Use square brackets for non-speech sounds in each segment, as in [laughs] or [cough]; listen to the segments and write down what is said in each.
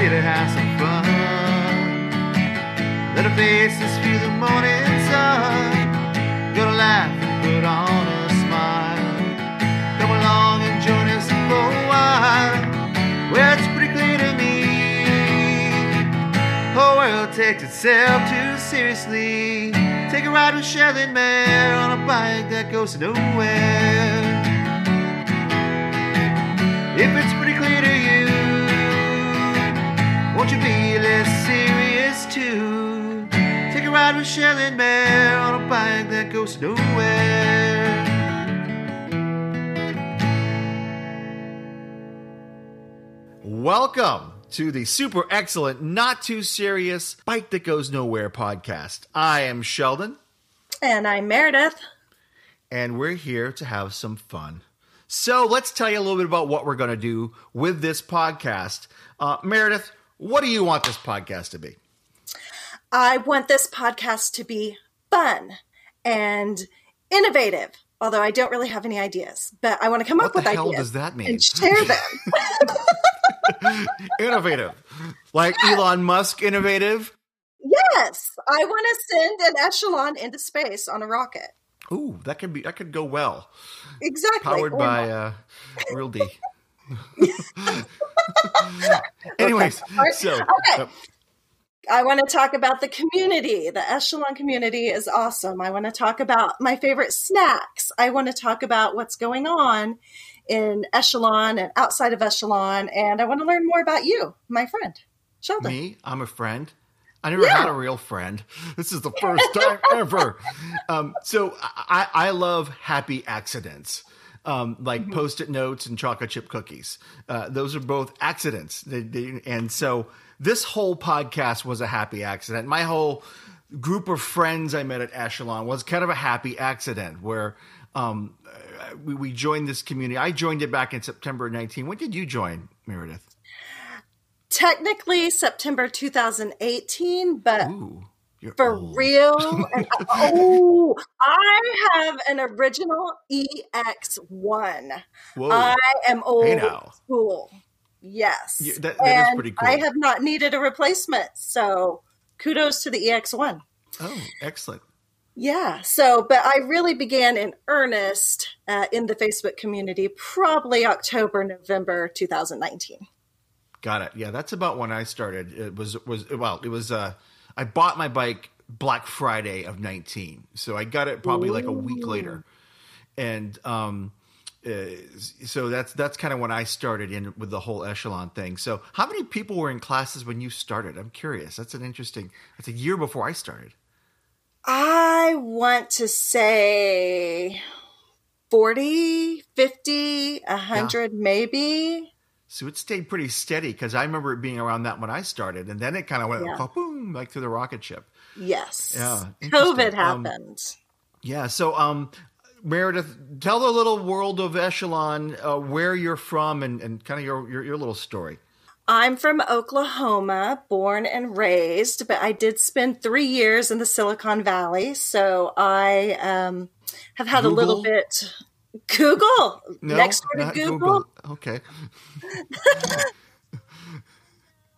here to have some fun. Let our faces feel the morning sun. Gonna laugh and put on a smile. Come along and join us for a while. Well, it's pretty clear to me. Whole world takes itself too seriously. Take a ride with Sheldon Mayer on a bike that goes nowhere. If it's pretty won't you be less serious too? Take a ride with Sheldon Mayer on a bike that goes nowhere. Welcome to the super excellent, not too serious Bike That Goes Nowhere podcast. I am Sheldon, And I'm Meredith. and we're here to have some fun. So let's tell you a little bit about what we're going to do with this podcast. Uh, Meredith, what do you want this podcast to be? I want this podcast to be fun and innovative, although I don't really have any ideas, but I want to come What up the with hell ideas does that mean? and share them. [laughs] Innovative. Like Elon Musk, innovative. yes, I want to send an echelon into space on a rocket. Ooh, that could be that could go well. Exactly. Powered Or by not. uh, Real D. [laughs] Anyways, Alright, so okay. uh, I want to talk about the community. The echelon community is awesome. I want to talk about my favorite snacks. I want to talk about what's going on in echelon and outside of echelon. And I want to learn more about you, my friend, Sheldon. me, I'm a friend. I never Yeah. had a real friend. This is the first time ever. [laughs] Um, so I, I love happy accidents. Um, like Mm-hmm. post-it notes and chocolate chip cookies. Uh, those are both accidents. They, they, and so this whole podcast was a happy accident. My whole group of friends I met at Echelon was kind of a happy accident where um, we, we joined this community. I joined it back in September 19. When did you join, Meredith? Technically September 2018, but Ooh, you're for old. real. And, oh, [laughs] I have an original EX1. Whoa. I am old Hey now. school. Yes. Yeah, that- that is pretty cool. I have not needed a replacement. So kudos to the EX1. Oh, excellent. Yeah. So, but I really began in earnest uh, in the Facebook community probably October, November 2019. Got it. Yeah, that's about when I started. It was was well, it was uh I bought my bike Black Friday of 19. So I got it probably like a week later. And um uh, so that's that's kind of when I started in with the whole echelon thing. So how many people were in classes when you started? I'm curious. That's an interesting. That's a year before I started. I want to say 40, 50, 100 maybe. So it stayed pretty steady because I remember it being around that when I started, and then it kind of went Yeah. boom like through the rocket ship. Yes. Yeah. COVID Um, happened. Yeah. So, um, Meredith, tell the little world of Echelon uh, where you're from and, and kind of your, your your little story. I'm from Oklahoma, born and raised, but I did spend three years in the Silicon Valley. So I um, have had a little bit. Google No, next door to not Google. Okay. [laughs]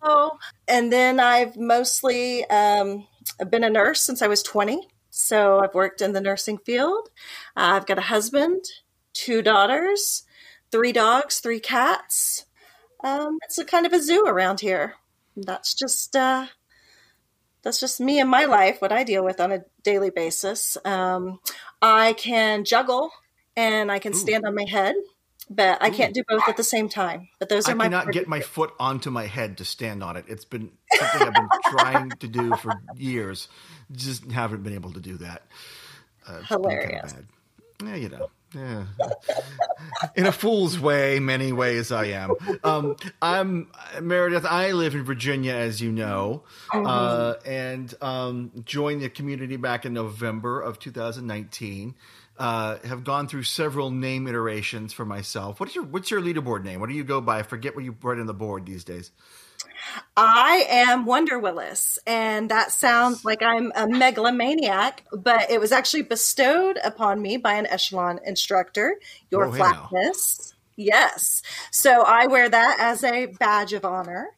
Oh, and then I've mostly um, I've been a nurse since I was 20. So I've worked in the nursing field. Uh, I've got a husband, two daughters, three dogs, three cats. Um, it's a kind of a zoo around here. That's just uh, that's just me and my life. What I deal with on a daily basis. Um, I can juggle and I can Ooh. stand on my head, but I can't do both at the same time. But those I are my I cannot get my foot onto my head to stand on it. It's been something I've been [laughs] trying to do for years. Just haven't been able to do that. Uh, it's kinda Hilarious. Yeah, you know. Yeah. In a fool's way, many ways I am. Um, I'm Meredith. I live in Virginia, as you know, uh, and um, joined the community back in November of 2019. Uh, have gone through several name iterations for myself. What's your What's your leaderboard name? What do you go by? I forget what you write on the board these days. I am Wonder Willis, and that sounds like I'm a megalomaniac, but it was actually bestowed upon me by an echelon instructor. Your Oh, hey flatness. Yes. So I wear that as a badge of honor.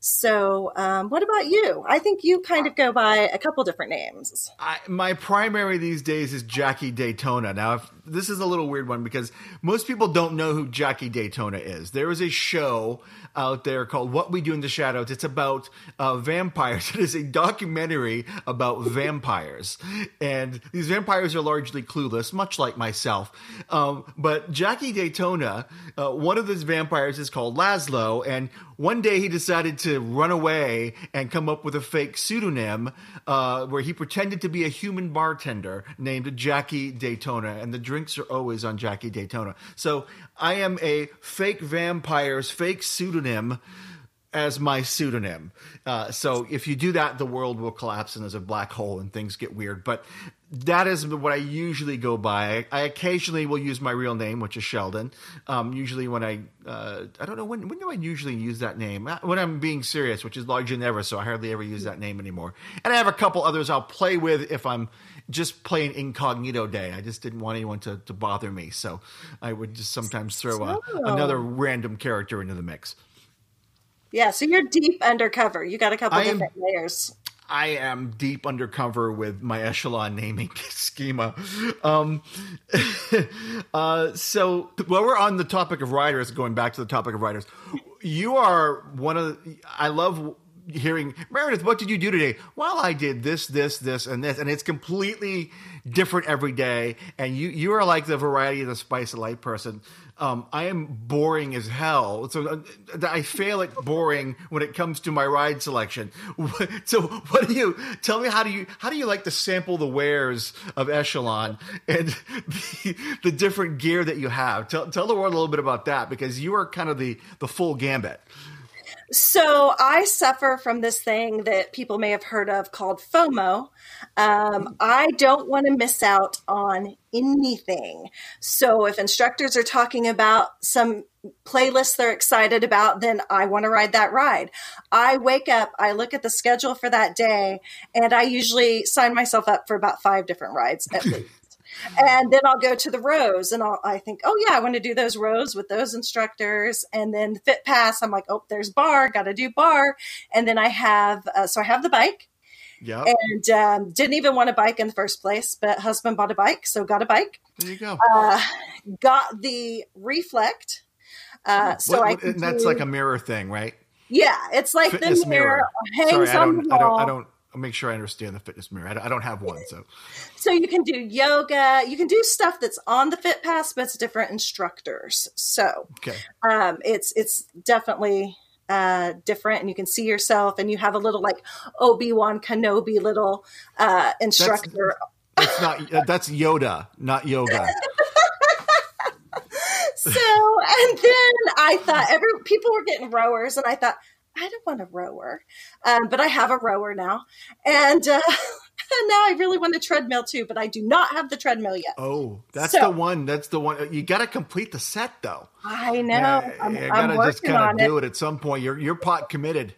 So, um, what about you? I think you kind of go by a couple different names. I, my primary these days is Jackie Daytona. Now, if, this is a little weird one because most people don't know who Jackie Daytona is. There was a show out there called What We Do in the Shadows. It's about uh, vampires. [laughs] It is a documentary about [laughs] vampires. And these vampires are largely clueless, much like myself. Um, but Jackie Daytona, uh, one of those vampires is called Laszlo. And one day he decided to run away and come up with a fake pseudonym uh, where he pretended to be a human bartender named Jackie Daytona. And the drinks are always on Jackie Daytona. So I am a fake vampire's fake pseudonym as my pseudonym. Uh, so if you do that, the world will collapse and there's a black hole and things get weird. But that is what I usually go by. I, occasionally will use my real name, which is Sheldon. Um, usually when I, uh, I don't know when when do I usually use that name? Uh, when I'm being serious, which is largely never. So I hardly ever use that name anymore. And I have a couple others I'll play with if I'm just playing incognito day. I just didn't want anyone to, to bother me, so I would just sometimes throw a, another random character into the mix. Yeah, so you're deep undercover. You got a couple am, different layers. I am deep undercover with my echelon naming [laughs] schema. Um, [laughs] uh, so while we're on the topic of writers, going back to the topic of writers, you are one of the, I love hearing Meredith, what did you do today? Well, I did this, this, this, and this, and it's completely different every day. And you you are like the variety of the spice of life person. Um, I am boring as hell, so uh, I fail at boring when it comes to my ride selection. [laughs] So, what do you tell me? How do you how do you like to sample the wares of Echelon and [laughs] the, the different gear that you have? Tell tell the world a little bit about that because you are kind of the the full gambit. So I suffer from this thing that people may have heard of called FOMO. Um, I don't want to miss out on anything. So if instructors are talking about some playlist they're excited about, then I want to ride that ride. I wake up, I look at the schedule for that day, and I usually sign myself up for about five different rides at least and then I'll go to the rows and I'll, I think, oh yeah, I want to do those rows with those instructors. And then Fit Pass, I'm like, oh, there's bar, got to do bar. And then I have, uh, so I have the bike. Yeah. And um, didn't even want a bike in the first place, but husband bought a bike, so got a bike. There you go. Uh, got the Reflect. Uh, so what, what, I that's do, like a mirror thing, right? Yeah, it's like Fitness the mirror, mirror. hangs Sorry, on the wall. I don't, I don't I'll make sure I understand the fitness mirror. I don't have one, so. So you can do yoga. You can do stuff that's on the Fit Pass, but it's different instructors. So, okay, um, it's it's definitely uh, different, and you can see yourself, and you have a little like Obi Wan Kenobi little uh, instructor. That's, that's not that's Yoda, not yoga. [laughs] so, and then I thought every people were getting rowers, and I thought I don't want a rower, um, but I have a rower now, and uh, [laughs] now I really want a treadmill too. But I do not have the treadmill yet. Oh, that's so, the one. That's the one. You got to complete the set though. I know. Yeah, I'm, you got to just kind of do it. it at some point. You're you're pot committed.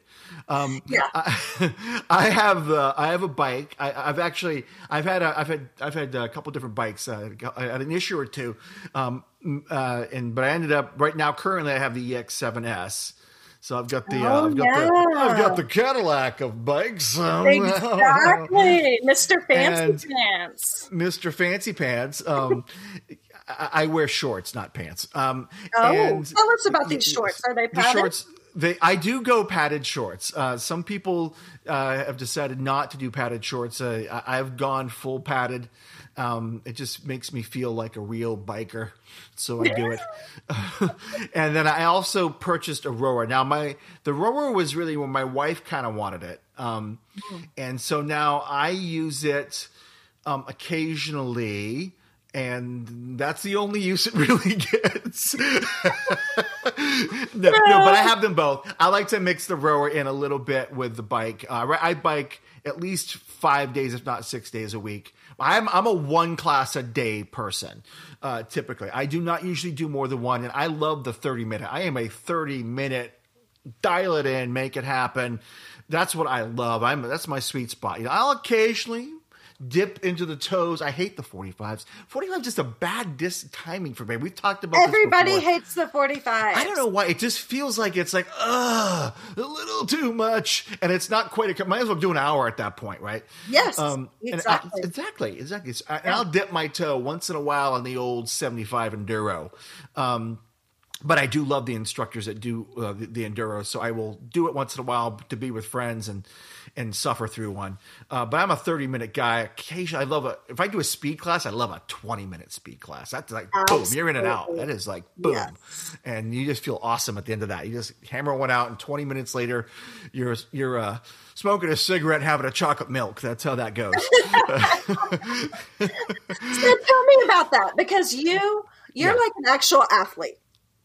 Um, yeah. I, [laughs] I, have the I have a bike. I, have actually I've had a, I've had I've had a couple different bikes. Uh, I had an issue or two, um, uh, and but I ended up right now currently I have the EX7S. So I've got the, uh, oh, uh, I've got yeah. the, I've got the Cadillac of bikes. exactly, [laughs] Mister Fancy Pants. Mister Fancy Pants. Um, I, I, wear shorts, not pants. Um, oh, and tell us about these shorts. Are they padded? The shorts, they, I do go padded shorts. Uh, some people uh, have decided not to do padded shorts. Uh, I, have gone full padded. Um, it just makes me feel like a real biker, so I do it. [laughs] and then I also purchased a rower. Now my the rower was really when my wife kind of wanted it, um, and so now I use it um, occasionally and that's the only use it [laughs] really gets. [laughs] no, no, but I have them both. I like to mix the rower in a little bit with the bike. Uh, I bike at least five days, if not six days a week. I'm I'm a one class a day person. Uh, typically, I do not usually do more than one, and I love the thirty minute. I am a thirty minute dial it in, make it happen. That's what I love. I'm that's my sweet spot. You know, I'll occasionally dip into the toes. I hate the 45s. 45 just a bad dis timing for me. We've talked about everybody hates the 45. I don't know why. It just feels like it's like ugh, a little too much, and it's not quite. A, might as well do an hour at that point, right? Yes, um, exactly. I, exactly, exactly. So I, and I'll dip my toe once in a while on the old 75 enduro. Um, but I do love the instructors that do uh, the, the, enduro, so I will do it once in a while to be with friends and and suffer through one. Uh, but I'm a 30 minute guy. Occasionally, I love a if I do a speed class, I love a 20 minute speed class. That's like Absolutely. boom, you're in and out. That is like boom, yes. and you just feel awesome at the end of that. You just hammer one out, and 20 minutes later, you're you're uh, smoking a cigarette, having a chocolate milk. That's how that goes. [laughs] so tell me about that because you you're yeah. like an actual athlete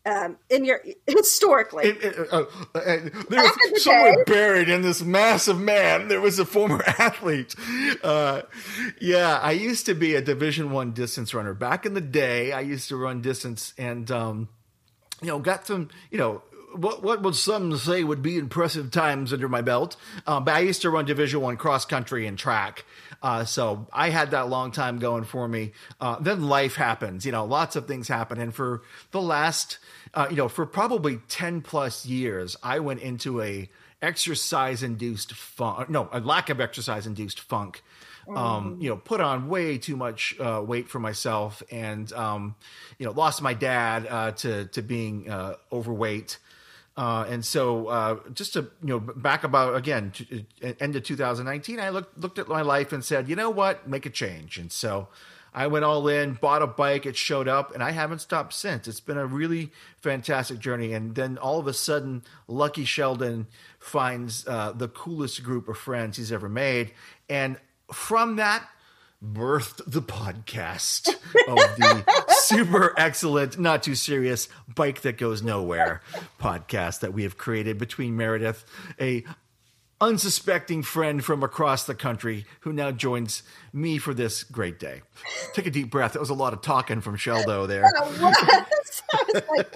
um, in your historically. It, it, uh, uh, there was somewhere day. buried in this massive man. There was a former [laughs] athlete. Uh, yeah, I used to be a Division One distance runner back in the day. I used to run distance, and um, you know, got some, you know. What, what would some say would be impressive times under my belt? Um, but I used to run Division One cross country and track, uh, so I had that long time going for me. Uh, then life happens, you know, lots of things happen. And for the last, uh, you know, for probably 10 plus years, I went into a exercise induced funk, no, a lack of exercise induced funk. Um, mm-hmm. you know, put on way too much uh, weight for myself, and um, you know, lost my dad uh, to to being uh, overweight. Uh, and so, uh, just to you know, back about again, to, uh, end of 2019, I looked looked at my life and said, you know what, make a change. And so, I went all in, bought a bike, it showed up, and I haven't stopped since. It's been a really fantastic journey. And then all of a sudden, Lucky Sheldon finds uh, the coolest group of friends he's ever made, and from that birthed the podcast of the super excellent, not too serious bike that goes nowhere podcast that we have created between Meredith, a unsuspecting friend from across the country who now joins me for this great day. Take a deep breath. That was a lot of talking from Sheldo there. [laughs] like,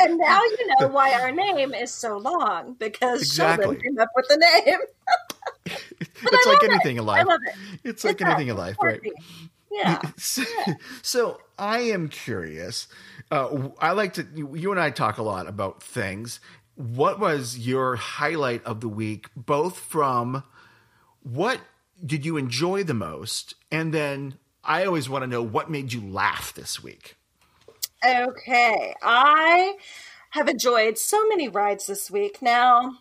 and now you know why our name is so long because exactly. Sheldon came up with the name. [laughs] it's like anything it. in life. I love it. It's like it's anything in life, right? Yeah. [laughs] So, so, I am curious. Uh, I like to. You and I talk a lot about things. What was your highlight of the week, both from what did you enjoy the most, and then I always want to know what made you laugh this week. Okay, I have enjoyed so many rides this week. Now,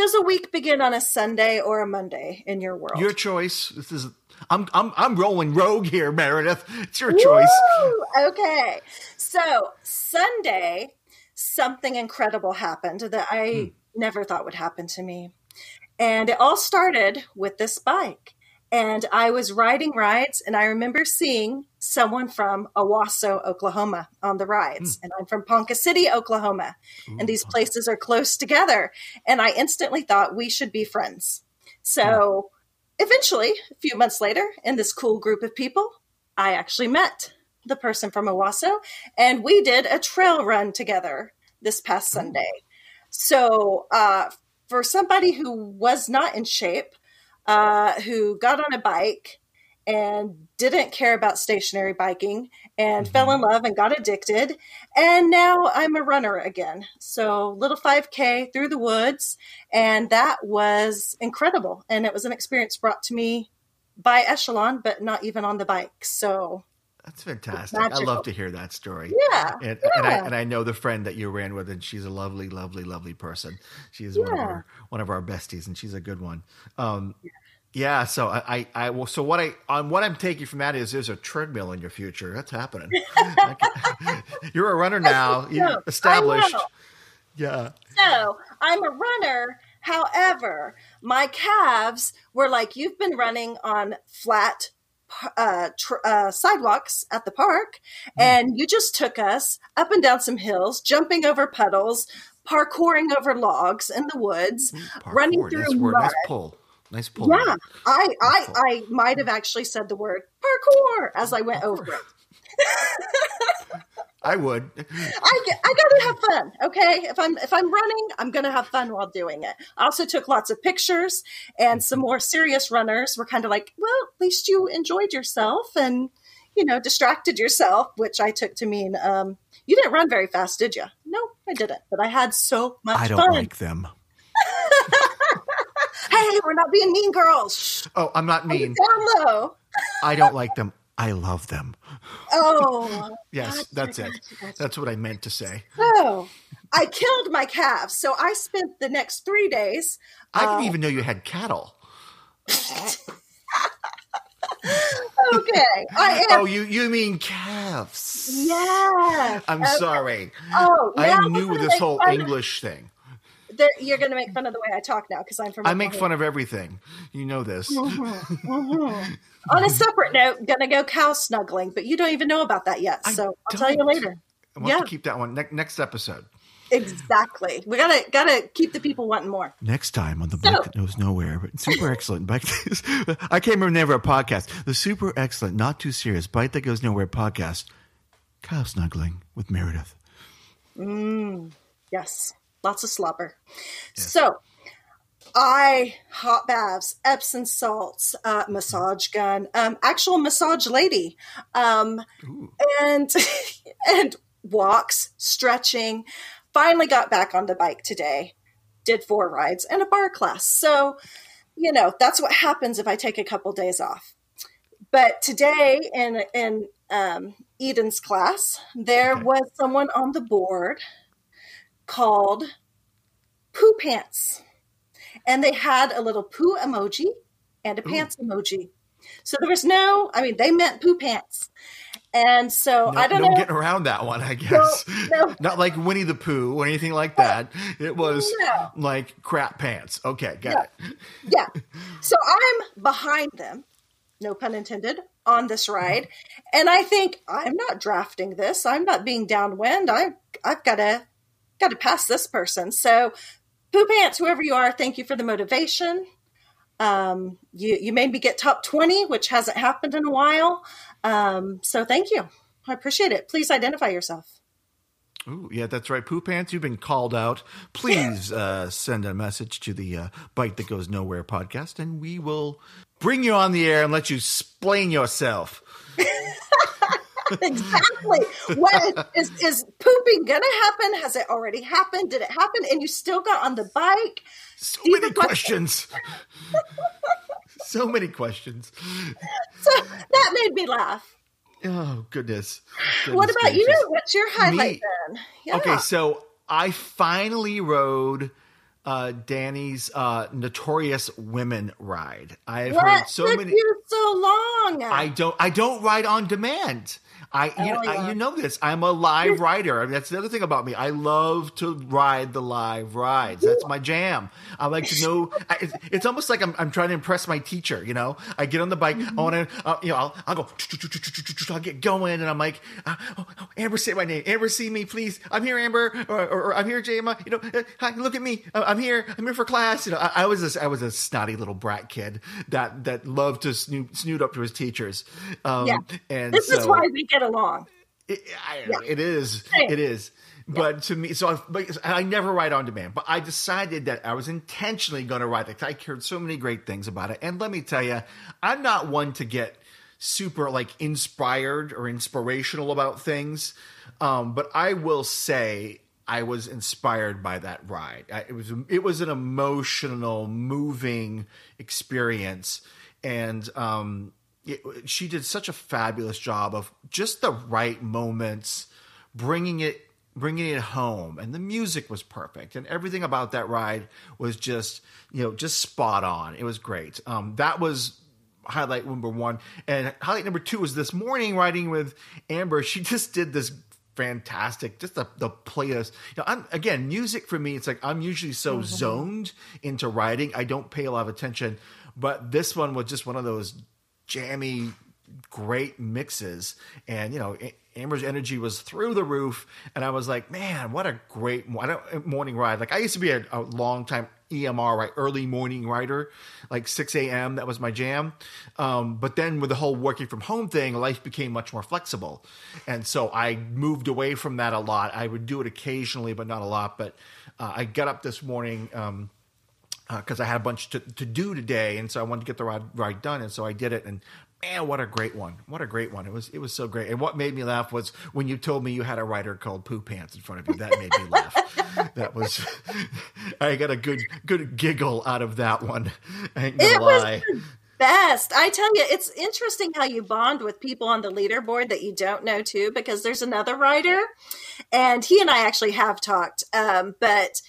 does a week begin on a Sunday or a Monday in your world? Your choice. This is I'm I'm I'm rolling rogue here, Meredith. It's your choice. Okay. So, Sunday something incredible happened that I hmm. never thought would happen to me. And it all started with this bike. And I was riding rides, and I remember seeing someone from Owasso, Oklahoma on the rides. Mm. And I'm from Ponca City, Oklahoma. Ooh, and these places are close together. And I instantly thought we should be friends. So yeah. eventually, a few months later, in this cool group of people, I actually met the person from Owasso, and we did a trail run together this past Sunday. So, uh, for somebody who was not in shape, uh, who got on a bike and didn't care about stationary biking and mm-hmm. fell in love and got addicted. And now I'm a runner again. So, little 5K through the woods. And that was incredible. And it was an experience brought to me by Echelon, but not even on the bike. So, that's fantastic. I love to hear that story. Yeah and, yeah. and, I, and I know the friend that you ran with, and she's a lovely, lovely, lovely person. She's yeah. one of our one of our besties, and she's a good one. Um, yeah. Yeah. So I, I, I, so what I, on what I'm taking from that is there's a treadmill in your future. That's happening. [laughs] [laughs] You're a runner now. You're established. Yeah. So I'm a runner. However, my calves were like, you've been running on flat uh, tr- uh, sidewalks at the park, mm. and you just took us up and down some hills, jumping over puddles, parkouring over logs in the woods, Parkour, running through mud. Nice. Nice pull. Yeah, I, I, I might have actually said the word parkour as I went over it. I would. I I gotta have fun. Okay, if I'm if I'm running, I'm gonna have fun while doing it. I also took lots of pictures, and some more serious runners were kind of like, "Well, at least you enjoyed yourself and you know distracted yourself," which I took to mean, um, "You didn't run very fast, did you?" No, I didn't, but I had so much I don't fun. like them. [laughs] hey, we're not being mean girls. Oh, I'm not mean. down low. I don't like them. I love them. Oh, Yes, Gotcha, that's it. gotcha, gotcha. That's what I meant to say. so I killed my calves. So I spent the next three days. I uh, didn't even know you had cattle. Okay, I [laughs] am. Oh, you you mean calves? Yeah. I'm Okay. sorry. Oh, I now am new with this whole English thing. There- You're going to make fun of the way I talk now because I'm from. I make fun of everything. You know this. Mhm. On a [laughs] separate note, gonna go cow snuggling, but you don't even know about that yet. So I'll tell you later. I want Yeah. to keep that one ne- next episode. Exactly. We gotta gotta keep the people wanting more. Next time on the So- bike that knows nowhere, but super excellent bike. [laughs] I can't remember the name of our podcast. The super excellent, not too serious bite that goes nowhere podcast. Cow snuggling with Meredith. Yes, lots of slobber. So, I hot baths, Epsom salts, uh, massage gun, um, actual massage lady, um, and [laughs] and walks, stretching. Finally got back on the bike today. Did four rides and a bar class. So, you know that's what happens if I take a couple days off. But today in in um, Eden's class, there Okay. was someone on the board called Poo Pants. And they had a little poo emoji and a pants emoji. So there was no, I mean, they meant poo pants. And so No, I don't no know. getting around that one, I guess. no. [laughs] Not like Winnie the Pooh or anything like that. It was No. like crap pants. Okay, got it. [laughs] yeah. So I'm behind them, no pun intended, on this mm-hmm. ride. And I think I'm not drafting this. I'm not being downwind. I've I've gotta gotta pass this person. So Poo Pants, whoever you are, thank you for the motivation. Um, you you made me get top 20, which hasn't happened in a while. Um, so thank you. I appreciate it. Please identify yourself. Ooh, yeah, that's right. Poo Pants, you've been called out. Please [laughs] uh, send a message to the uh, Bite That Goes Nowhere podcast, and we will bring you on the air and let you explain yourself. Exactly. What is is pooping gonna happen? Has it already happened? Did it happen? And you still got on the bike? So These many questions. [laughs] so many questions. So that made me laugh. Oh, goodness. what Goodness about you? What's your highlight Me? then? Yeah. Okay, so I finally rode uh, Danny's uh, notorious women ride. I've what heard so many. so long? I don't. I don't ride on demand. I, you, Oh, know, I, you know this. I'm a live [laughs] rider. I mean, that's the other thing about me. I love to ride the live rides. That's my jam. I like to know. I, it's, it's almost like I'm, I'm trying to impress my teacher. You know, I get on the bike. I want to. Uh, you know, I'll, I'll go. I'll get going, and I'm like, uh, oh, oh, Amber, say my name. Amber, see me, please. I'm here, Amber, or, or, or I'm here, Jama. You know, uh, hi, look at me. Uh, I'm here. I'm here for class. You know, I, I was this. I was a snotty little brat kid that that loved to snoot, snoot up to his teachers. Um, Yeah. and This so, is why we get along. it, I, Yeah. it is. It is. But to me, so I, but I never write on demand. But I decided that I was intentionally going to write it. I heard so many great things about it. And let me tell you, I'm not one to get super like inspired or inspirational about things. Um, but I will say I was inspired by that ride. I, it was it was an emotional, moving experience, and um, it, she did such a fabulous job of just the right moments, bringing it bringing it home, and the music was perfect, and everything about that ride was just you know just spot on. It was great. Um, that was highlight number one, and highlight number two was this morning riding with Amber. She [laughs] just did this fantastic just the the playlist. You know i'm again music for me it's like i'm usually so zoned into riding. I don't pay a lot of attention. But this one was just one of those jammy great mixes and you know amber's energy was through the roof and i was like man what a great don't- morning ride like i used to be a, a long time EMR, right? Early morning rider, like 6 a.m. That was my jam. Um, but then with the whole working from home thing, life became much more flexible. And so I moved away from that a lot. I would do it occasionally, but not a lot. But uh, I got up this morning. Um, because uh, I had a bunch to, to do today, and so I wanted to get the ride, ride done, and so I did it. And man, what a great one! What a great one! It was it was so great. And what made me laugh was when you told me you had a writer called Poo Pants in front of you. That made me laugh. [laughs] that was [laughs] I got a good good giggle out of that one. I ain't gonna it lie. Was best. I tell you, it's interesting how you bond with people on the leaderboard that you don't know too, because there's another writer, and he and I actually have talked, um, but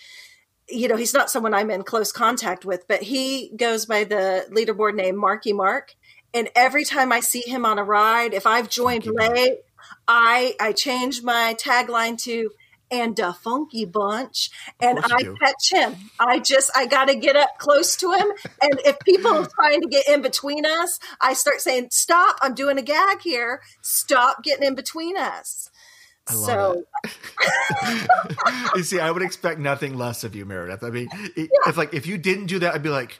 you know, he's not someone I'm in close contact with, but he goes by the leaderboard name Marky Mark. And every time I see him on a ride, if I've joined late, I I change my tagline to and a funky bunch and I catch him. I just I gotta get up close to him. And if people are [laughs] trying to get in between us, I start saying, Stop, I'm doing a gag here. Stop getting in between us. I love so, it. [laughs] you see, I would expect nothing less of you, Meredith. I mean, it, yeah. if like if you didn't do that, I'd be like,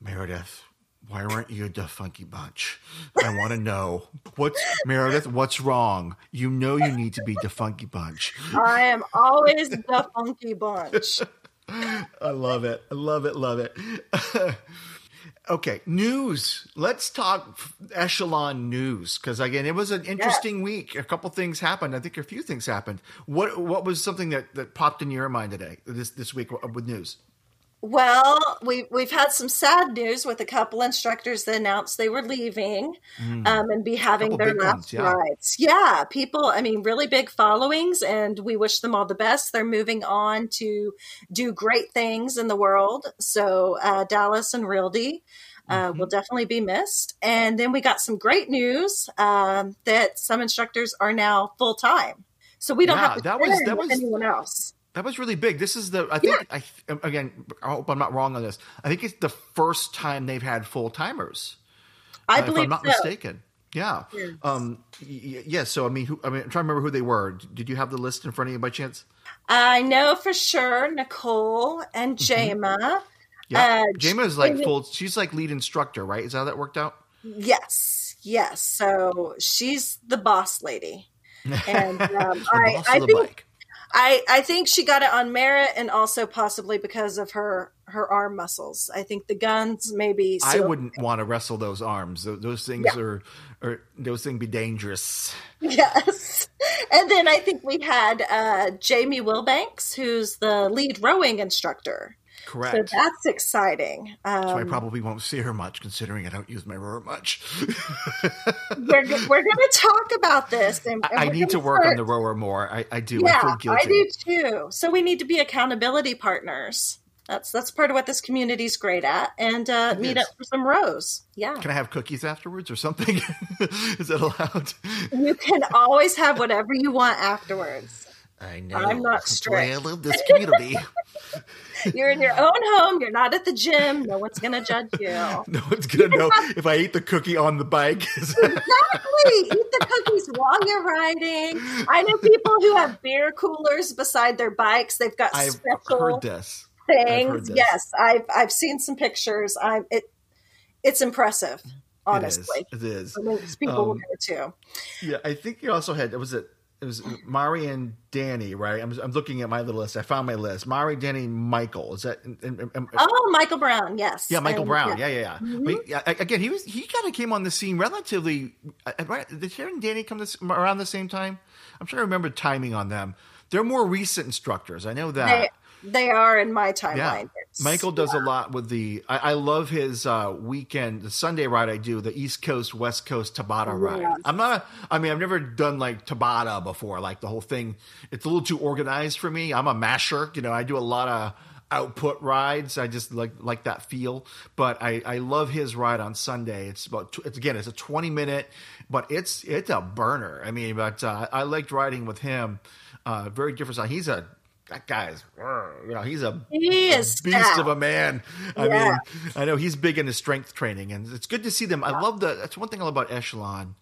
Meredith, why weren't you the funky bunch? I want to know what's Meredith. What's wrong? You know you need to be the funky bunch. I am always the funky bunch. [laughs] I love it. I love it. Love it. [laughs] Okay, news. Let's talk echelon news because again, it was an interesting yeah. week. A couple things happened. I think a few things happened. What what was something that, that popped in your mind today this this week uh, with news? Well, we we've had some sad news with a couple instructors that announced they were leaving mm. um, and be having their last yeah. rides. Yeah, people. I mean, really big followings, and we wish them all the best. They're moving on to do great things in the world. So uh, Dallas and Realty uh, mm-hmm. will definitely be missed. And then we got some great news um, that some instructors are now full time. So we don't yeah, have to that was, that was, anyone else. That was really big. This is the I think yeah. I again I hope I'm not wrong on this. I think it's the first time they've had full timers. I uh, believe if I'm not so. mistaken. Yeah. Yes. Um. Yes. Yeah, so I mean, who, I mean, I'm trying to remember who they were. Did you have the list in front of you by chance? I know for sure Nicole and Jama. Mm-hmm. Yeah, uh, Jama is like full. She's like lead instructor, right? Is that how that worked out? Yes, yes. So she's the boss lady, [laughs] and um, I, I think bike. I I think she got it on merit, and also possibly because of her her arm muscles. I think the guns maybe. I wouldn't want to wrestle those arms. Those things yeah. are, are those things be dangerous. Yes, and then I think we had uh, Jamie Wilbanks, who's the lead rowing instructor. Correct. So that's exciting. Um, so I probably won't see her much, considering I don't use my rower much. [laughs] we're we're going to talk about this. And, and I need to work start... on the rower more. I, I do. Yeah, I, I do too. So we need to be accountability partners. That's that's part of what this community is great at, and uh, meet is. up for some rows. Yeah. Can I have cookies afterwards or something? [laughs] is that allowed? You can always have whatever you want afterwards. I [laughs] know. I'm not [laughs] strict. I love this community. [laughs] you're in your own home. You're not at the gym. No one's going to judge you. no one's going to know have... if I eat the cookie on the bike. exactly. Eat the cookies while you're riding. I know people who have beer coolers beside their bikes. They've got I've special heard this. things. This. Yes, I've I've seen some pictures. I'm it. It's impressive. Honestly, it is. It is. people um, will too. Yeah, I think you also had. Was it it was Mari and Danny, right? I'm, I'm looking at my little list. I found my list. Mari, Danny, Michael. Is that? oh, Michael Brown. Yes. Yeah, Michael and, Brown. Yeah, yeah, yeah. Mm-hmm. But, yeah again, he was he kind of came on the scene relatively. Uh, uh, right? Did Sharon and Danny come this, around the same time? I'm trying to remember timing on them. They're more recent instructors. I know that. They, they are in my timeline. Yeah. Michael does yeah. a lot with the. I, I love his uh, weekend, the Sunday ride I do, the East Coast West Coast Tabata ride. Yes. I'm not. A, I mean, I've never done like Tabata before. Like the whole thing, it's a little too organized for me. I'm a masher. You know, I do a lot of output rides. I just like like that feel. But I I love his ride on Sunday. It's about it's again it's a 20 minute, but it's it's a burner. I mean, but uh, I liked riding with him. Uh, very different. He's a that guy's, you know, he's a, he is a beast of a man. I yeah. mean, I know he's big into strength training, and it's good to see them. I love the. That's one thing I love about Echelon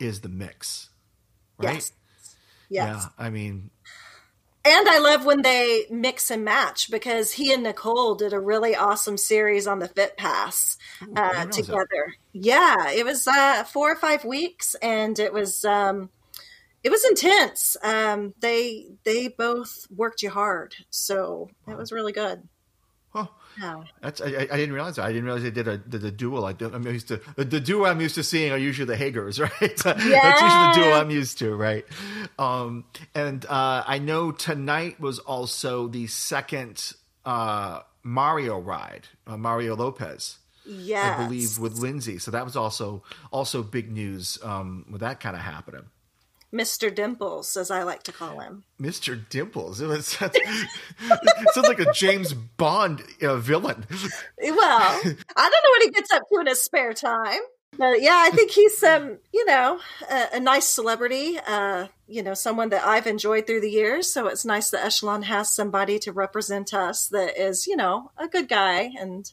is the mix, right? Yes. yes. Yeah, I mean, And I love when they mix and match because he and Nicole did a really awesome series on the Fit Pass uh, together. Yeah, it was uh, four or five weeks, and it was um, it was intense. Um, they they both worked you hard, so it was really good. Huh. That's I, I, didn't realize that. I didn't realize they did a did a duo like I'm used to the, the duo I'm used to seeing are usually the Hagers, [laughs] right? Yeah. That's usually the duo I'm used to, right? Um, and uh, I know tonight was also the second uh, Mario ride, uh, Mario Lopez. Yeah, I believe with Lindsay. So that was also also big news um, with that kind of happening. Mr. Dimples, as I like to call him. Mr. Dimples. It was, [laughs] sounds like a James Bond uh, villain. Well, I don't know what he gets up to in his spare time. But yeah, I think he's um, you know, a, a nice celebrity, uh, you know, someone that I've enjoyed through the years. So it's nice that Echelon has somebody to represent us that is, you know, a good guy and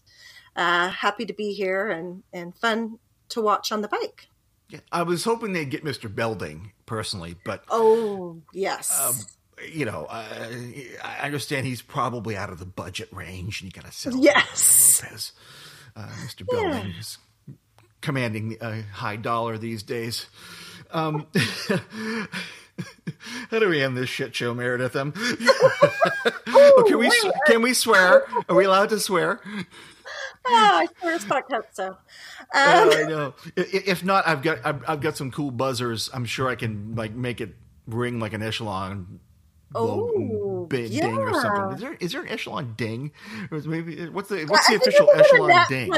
uh, happy to be here and, and fun to watch on the bike. Yeah, I was hoping they'd get Mr. Belding personally, but oh yes, um, you know, uh, I understand he's probably out of the budget range, and you got to sell yes, Lopez. Uh, Mr. Yeah. Belding is commanding a high dollar these days. Um, [laughs] how do we end this shit show, Meredith? Um, [laughs] [laughs] oh, can we can we swear? Are we allowed to swear? Oh, I it's podcast, so. Um, I know. If not, I've got I've, I've, got some cool buzzers. I'm sure I can like make it ring like an echelon. Oh, yeah. ding or something. Is there is there an echelon ding? Or maybe what's the what's the official echelon ding?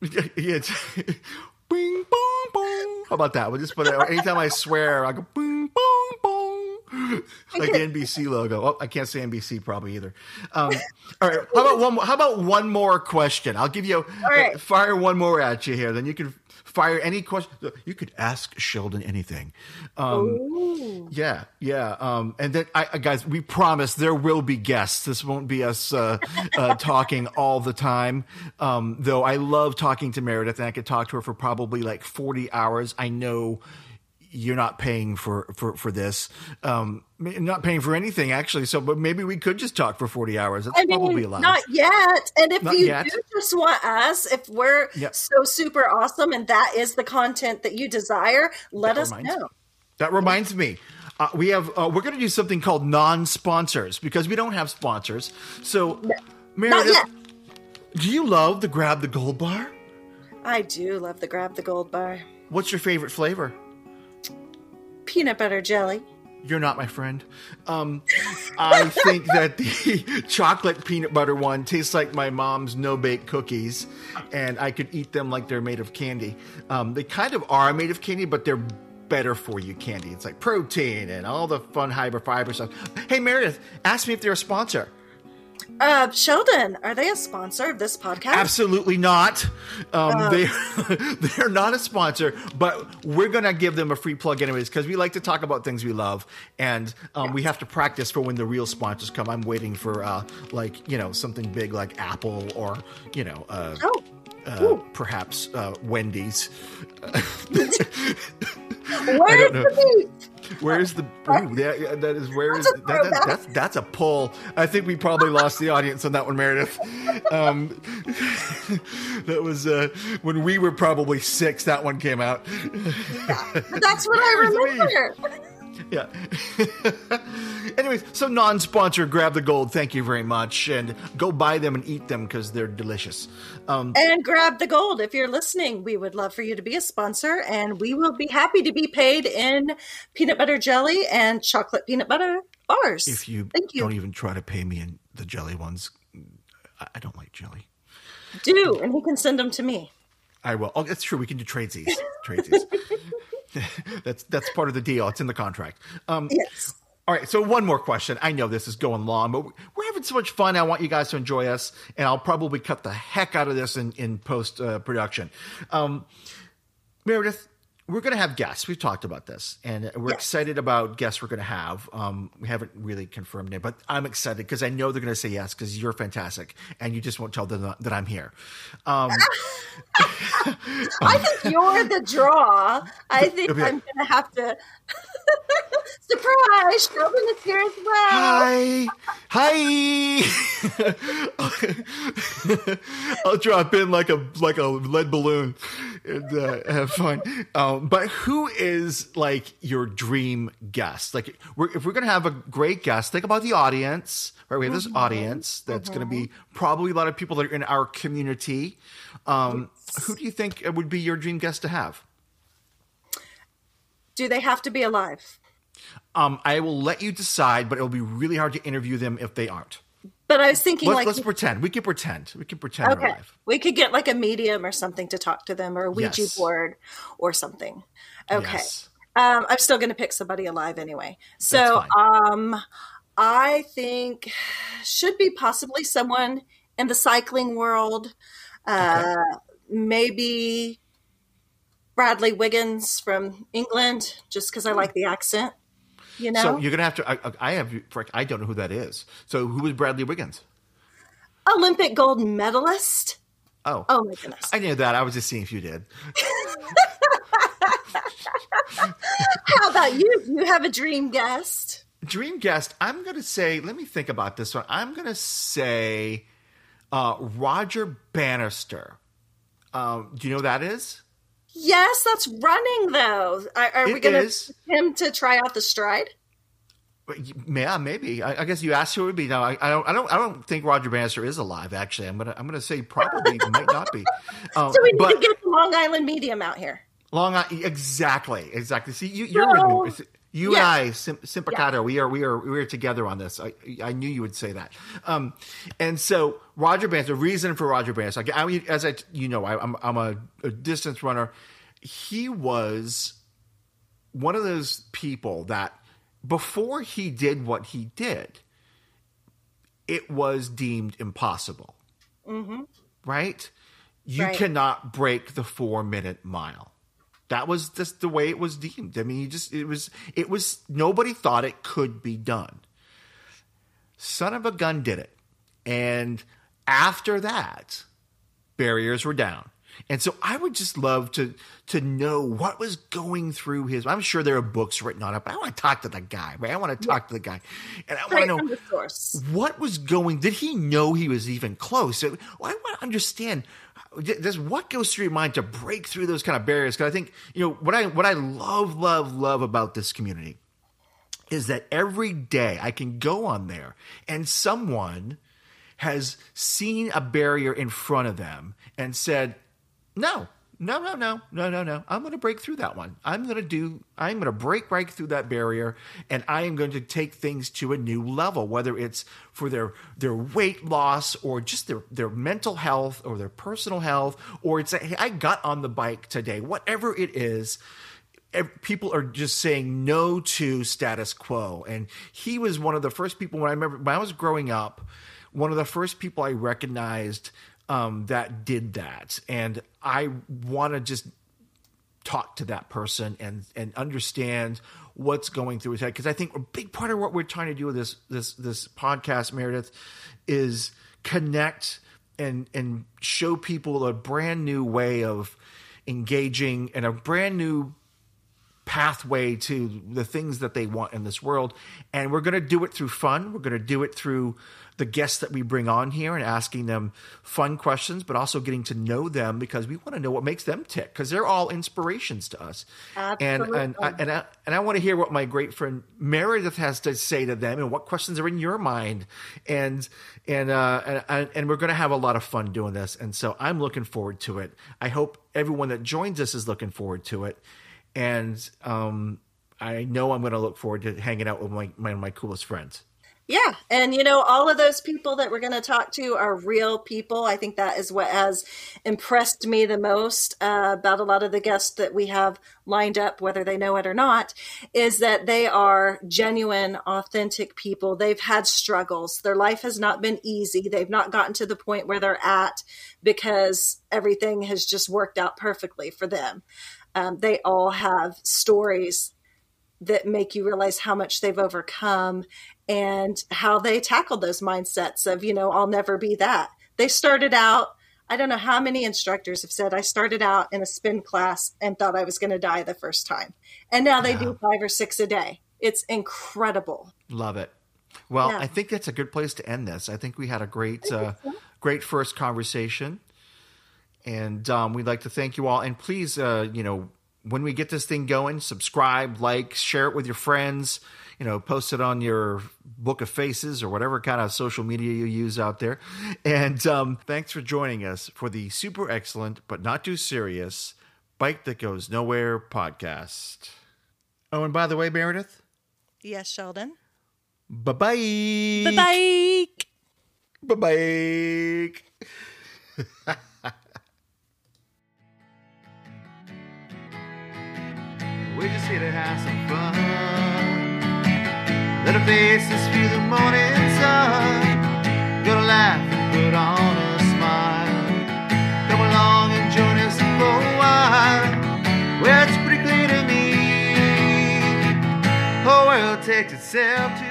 [laughs] yeah, it's [laughs] bing bong bong. How about that? We'll just put it. Anytime I swear, I go bing bong bong, [laughs] like the NBC logo. Oh, I can't say NBC probably either. Um, [laughs] all right. How about one? How about one more question? I'll give you. Right. Uh, fire one more at you here. Then you can fire any question. You could ask Sheldon anything. Um, yeah, yeah. Um, and then, I, guys, we promise there will be guests. This won't be us uh, uh, [laughs] talking all the time. Um, though I love talking to Meredith, and I could talk to her for probably like forty hours. I know you're not paying for for for this. Um not paying for anything actually. So but maybe we could just talk for 40 hours. That's I mean, probably allowed. not yet. And if not you yet. do just want us if we're yep. so super awesome and that is the content that you desire let that us know. That reminds me uh, we have uh, we're going to do something called non-sponsors because we don't have sponsors. So no, meredith do you love the grab the gold bar? I do love the grab the gold bar. What's your favorite flavor peanut butter jelly. You're not my friend. Um, I think that the [laughs] chocolate peanut butter one tastes like my mom's no bake cookies, and I could eat them like they're made of candy. Um, they kind of are made of candy, but they're better for you candy. It's like protein and all the fun fiber fiber stuff. Hey, Meredith, ask me if they're a sponsor. Uh, Sheldon, are they a sponsor of this podcast? Absolutely not. Um, uh, they [laughs] they're not a sponsor, but we're gonna give them a free plug anyways because we like to talk about things we love, and um, yeah. we have to practice for when the real sponsors come. I'm waiting for uh, like you know something big like Apple or you know uh, oh. Uh, perhaps uh, Wendy's. [laughs] Where's the meat? Where's the ooh, that, that is where is that, that, that's that's a pull. I think we probably lost the audience on that one, Meredith. Um, [laughs] that was uh, when we were probably six. That one came out. Yeah, that's what I [laughs] remember [laughs] yeah. [laughs] Anyways, so non-sponsor, grab the gold. Thank you very much, and go buy them and eat them because they're delicious. Um, and grab the gold if you're listening. We would love for you to be a sponsor, and we will be happy to be paid in peanut butter jelly and chocolate peanut butter bars. If you, Thank you. don't even try to pay me in the jelly ones, I don't like jelly. Do and he can send them to me. I will. Oh, that's true. We can do tradesies. Tradesies. [laughs] [laughs] that's that's part of the deal. It's in the contract. Um, yes. All right, so one more question. I know this is going long, but we're having so much fun. I want you guys to enjoy us, and I'll probably cut the heck out of this in, in post uh, production. Um, Meredith, we're going to have guests. We've talked about this, and we're yes. excited about guests we're going to have. Um, we haven't really confirmed it, but I'm excited because I know they're going to say yes because you're fantastic, and you just won't tell them that I'm here. Um, [laughs] I think you're the draw. I think Okay. I'm going to have to. [laughs] Surprise! Sheldon is here as well. Hi, hi. [laughs] I'll drop in like a like a lead balloon and uh, have fun. Um, but who is like your dream guest? Like, we're, if we're gonna have a great guest, think about the audience. Right, we have this audience that's going to be probably a lot of people that are in our community. Um, who do you think would be your dream guest to have? Do they have to be alive? Um, I will let you decide, but it'll be really hard to interview them if they aren't. But I was thinking, Let's, like, let's pretend. We can pretend. We can pretend okay, alive. we could get like a medium or something to talk to them, or a Ouija Yes. board or something. Okay. Yes. Um, I'm still going to pick somebody alive anyway. So, um, I think should be possibly someone in the cycling world. Uh, Maybe Bradley Wiggins from England, just because I like the accent. You know, So you're gonna have to. I, I have. frick, I don't know who that is. So who is Bradley Wiggins? Olympic gold medalist. Oh, Oh my goodness! I knew that. I was just seeing if you did. [laughs] How about you? You have a dream guest? Dream guest. I'm gonna say. Let me think about this one. I'm gonna say uh, Roger Bannister. Um, do you know who that is? Yes, that's running though. Are, are we going to him to try out the stride? Yeah, maybe. I, I guess you asked who it would be. No, I, I don't. I don't. I don't think Roger Bannister is alive. Actually, I'm gonna. I'm gonna say probably might not be. Um, [laughs] So we need but to get the Long Island medium out here. Long Island, exactly, exactly. See, you, you're No. with me. You Yeah. and I, sim- simpatico. We are, we are, we are together on this. I, I knew you would say that. Um, and so Roger Bannister. The reason for Roger Bannister, like, I mean, as I, you know, I, I'm, I'm a, a distance runner. He was one of those people that before he did what he did, it was deemed impossible. Right? You Right. cannot break the four minute mile. That was just the way it was deemed. I mean, you just it was it was nobody thought it could be done. Son of a gun did it. And after that, barriers were down. And so I would just love to to know what was going through his. I'm sure there are books written on it, but I want to talk to the guy. Right? I want to talk to the guy, and I want to know the source. what was going. Did he know he was even close? I want to understand. Does what goes through your mind to break through those kind of barriers? Because I think you know what I what I love, love, love about this community is that every day I can go on there and someone has seen a barrier in front of them and said, no, no, no, no, no, no, no. I'm going to break through that one. I'm going to do, I'm going to break right through that barrier and I am going to take things to a new level, whether it's for their, their weight loss or just their, their mental health or their personal health, or it's, a, hey, I got on the bike today, whatever it is people are just saying no to status quo. And he was one of the first people when I remember when I was growing up, one of the first people I recognized um, that did that. And I want to just talk to that person and and understand what's going through his head because I think a big part of what we're trying to do with this this this podcast Meredith is connect and and show people a brand new way of engaging and a brand new pathway to the things that they want in this world. And we're going to do it through fun. We're going to do it through the guests that we bring on here and asking them fun questions, but also getting to know them because we want to know what makes them tick because they're all inspirations to us. And and I, and I, and I want to hear what my great friend Meredith has to say to them and what questions are in your mind. And and uh, and, and we're going to have a lot of fun doing this. And so I'm looking forward to it. I hope everyone that joins us is looking forward to it and um, I know I'm going to look forward to hanging out with my, my my coolest friends. Yeah. And, you know, all of those people that we're going to talk to are real people. I think that is what has impressed me the most uh, about a lot of the guests that we have lined up, whether they know it or not, is that they are genuine, authentic people. They've had struggles. Their life has not been easy. They've not gotten to the point where they're at because everything has just worked out perfectly for them. Um, they all have stories that make you realize how much they've overcome and how they tackled those mindsets of, you know, I'll never be that. They started out I don't know how many instructors have said I started out in a spin class and thought I was going to die the first time. And now they do five or six a day. It's incredible. Love it. Well, Yeah. I think that's a good place to end this. I think we had a great, uh, great first conversation, and um, we'd like to thank you all. And please, uh, you know, when we get this thing going, subscribe, like, share it with your friends. You know, post it on your book of faces or whatever kind of social media you use out there. And um, thanks for joining us for the super excellent but not too serious Bike That Goes Nowhere podcast. Oh, and by the way, Meredith, Yes, Sheldon. bye bye. Bye bye. Bye bye. [laughs] We're just here to have some fun. Let our faces feel the morning sun. Gonna laugh and put on a smile. Come along and join us for a while. Well, it's pretty clear to me. Whole world takes itself to